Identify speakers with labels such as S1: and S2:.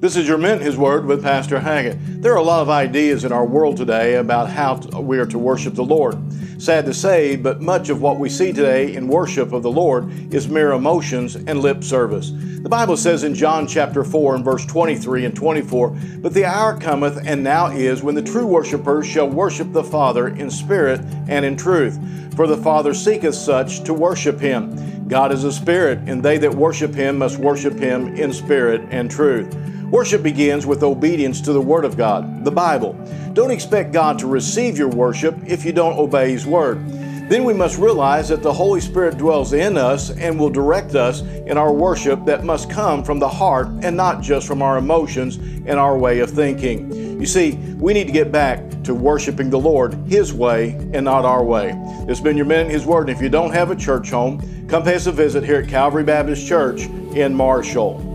S1: This is your Minute His Word with Pastor Haggett. There are a lot of ideas in our world today about how we are to worship the Lord. Sad to say, but much of what we see today in worship of the Lord is mere emotions and lip service. The Bible says in John chapter 4 and verse 23 and 24, But the hour cometh, and now is, when the true worshippers shall worship the Father in spirit and in truth. For the Father seeketh such to worship him. God is a spirit, and they that worship him must worship him in spirit and truth. Worship begins with obedience to the Word of God, the Bible. Don't expect God to receive your worship if you don't obey His Word. Then we must realize that the Holy Spirit dwells in us and will direct us in our worship that must come from the heart and not just from our emotions and our way of thinking. You see, we need to get back to worshiping the Lord His way and not our way. Has been your Minute His Word. And if you don't have a church home, come pay us a visit here at Calvary Baptist Church in Marshall.